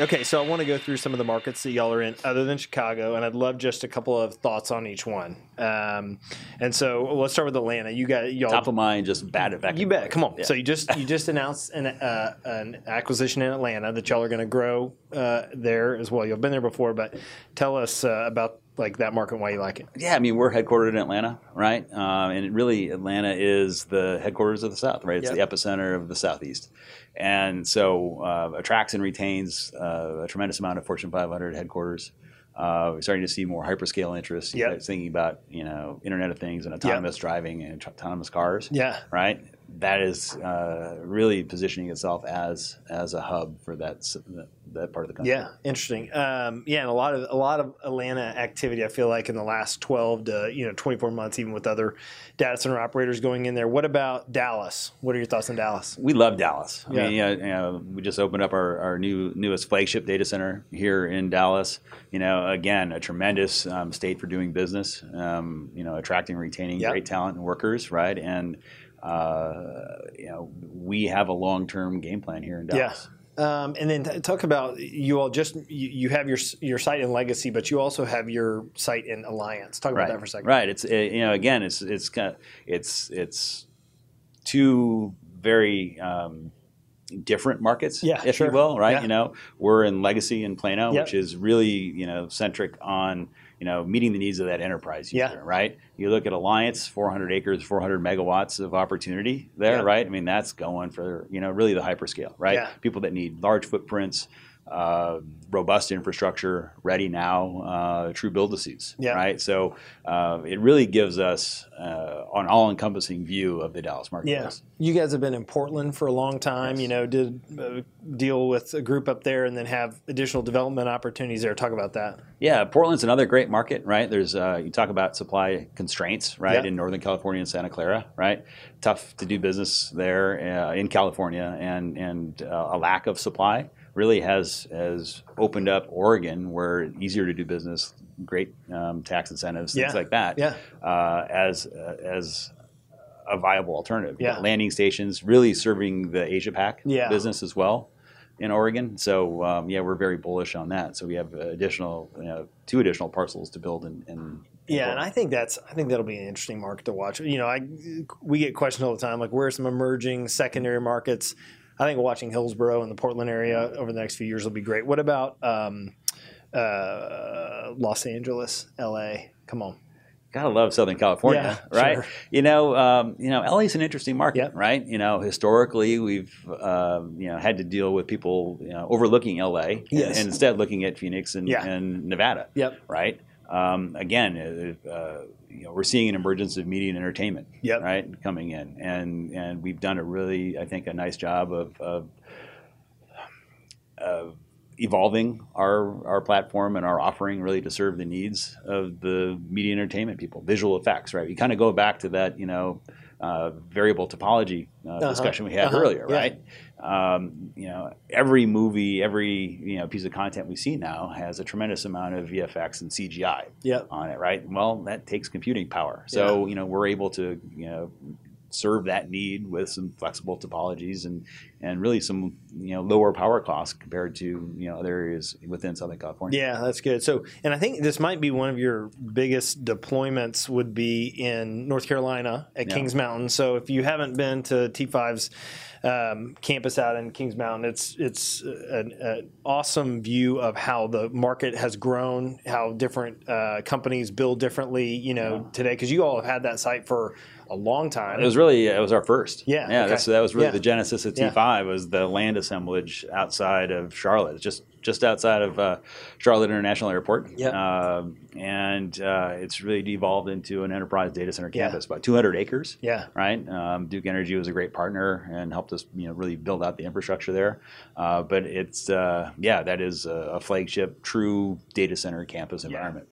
Okay, so I want to go through some of the markets that y'all are in other than Chicago, and I'd love just a couple of thoughts on each one. Um, and so let's start with Atlanta. You got y'all Top of mind, just bat it back. You bet. Come on. Yeah. So you just you just announced an uh, an acquisition in Atlanta that y'all are going to grow uh, there as well. You've been there before, but tell us uh, about like that market why you like it. Yeah, I mean we're headquartered in Atlanta, right? Um, and really, Atlanta is the headquarters of the South, right? It's Yep. the epicenter of the Southeast, and so uh, attracts and retains uh, a tremendous amount of Fortune 500 headquarters. Uh, we're starting to see more hyperscale interest. You Yep. thinking about you know Internet of Things and autonomous driving and autonomous cars. Yeah. right? That is uh, really positioning itself as as a hub for that that, part of the country. Yeah, interesting. Um, yeah, and a lot of a lot of Atlanta activity. I feel like in the last twelve to you know twenty four months, even with other data center operators going in there. What about Dallas? What are your thoughts on Dallas? We love Dallas. I Yeah. mean, yeah, you know, we just opened up our, our new newest flagship data center here in Dallas. You know, again, a tremendous um, state for doing business. Um, you know, attracting, and retaining Yep. great talent and workers, right? And you know, we have a long term game plan here in Dallas. Um, and then t- talk about you all just you, you have your your site in Legacy, but you also have your site in Alliance. Talk about right. that for a second. Right. It's uh, you know again it's it's kind of, it's it's two very um, different markets, Yeah, if sure. you will. Right. Yeah. You know, we're in Legacy in Plano, Yep. which is really you know centric on you know meeting the needs of that enterprise user. Yeah. Right. You look at Alliance, 400 acres, 400 megawatts of opportunity there. Yeah. Right. I mean that's going for you know really the hyperscale. Right. Yeah. People that need large footprints. Uh, robust infrastructure, ready now, uh, true build to suits, Yeah. right? So uh, it really gives us uh, an all-encompassing view of the Dallas Yeah, marketplace. you guys have been in Portland for a long time. Yes. You know, did uh, deal with a group up there, and then have additional development opportunities there. Talk about that. Yeah, Portland's another great market, right? There's uh, you talk about supply constraints, right, Yeah. in Northern California and Santa Clara, right? Tough to do business there uh, in California, and and uh, a lack of supply really has has opened up Oregon, where it's easier to do business, great um, tax incentives, things Yeah. like that, Yeah. uh, as uh, as a viable alternative. Yeah. landing stations really serving the Asia Pac Yeah. business as well in Oregon. So um, yeah, we're very bullish on that. So we have additional, you know, two additional parcels to build in. in Yeah, and I think that's I think that'll be an interesting market to watch. You know, I we get questions all the time like where are some emerging secondary markets. I think watching Hillsboro and the Portland area over the next few years will be great. What about um, uh, Los Angeles, L.A.? Come on, Gotta love Southern California, Yeah, right? sure. You know, um, you know, LA's an interesting market, Yep. right? You know, historically we've um, you know had to deal with people you know, overlooking LA and- Yes. and, instead looking at Phoenix and, Yeah. and Nevada, Yep. right? Um, again, uh, uh, you know, we're seeing an emergence of media and entertainment, Yep. right, coming in, and and we've done a really, I think, a nice job of. of of evolving our our platform and our offering really to serve the needs of the media entertainment people visual effects right we kind of go back to that you know uh, variable topology uh, Uh-huh. discussion we had Uh-huh. earlier Yeah. right um, you know every movie every you know piece of content we see now has a tremendous amount of vfx and cgi Yep. on it right well that takes computing power so you know we're able to you know serve that need with some flexible topologies and and really some you know lower power costs compared to you know other areas within Southern California. Yeah, that's good. So, and I think this might be one of your biggest deployments would be in North Carolina at yeah. Kings Mountain. So, if you haven't been to T5's um, campus out in Kings Mountain, it's it's an, an, awesome view of how the market has grown, how different uh, companies build differently. You know, yeah. today because you all have had that site for a long time. It was really it was our first. Yeah, yeah. Okay. That's, that was really yeah. the genesis of T5 was the land assemblage outside of Charlotte, just just outside of uh, Charlotte International Airport. Uh, and uh, it's really devolved into an enterprise data center campus, yeah. about 200 acres. Yeah. Right. Um, Duke Energy was a great partner and helped us, you know, really build out the infrastructure there. Uh, but it's uh, yeah, that is a, a flagship, true data center campus environment.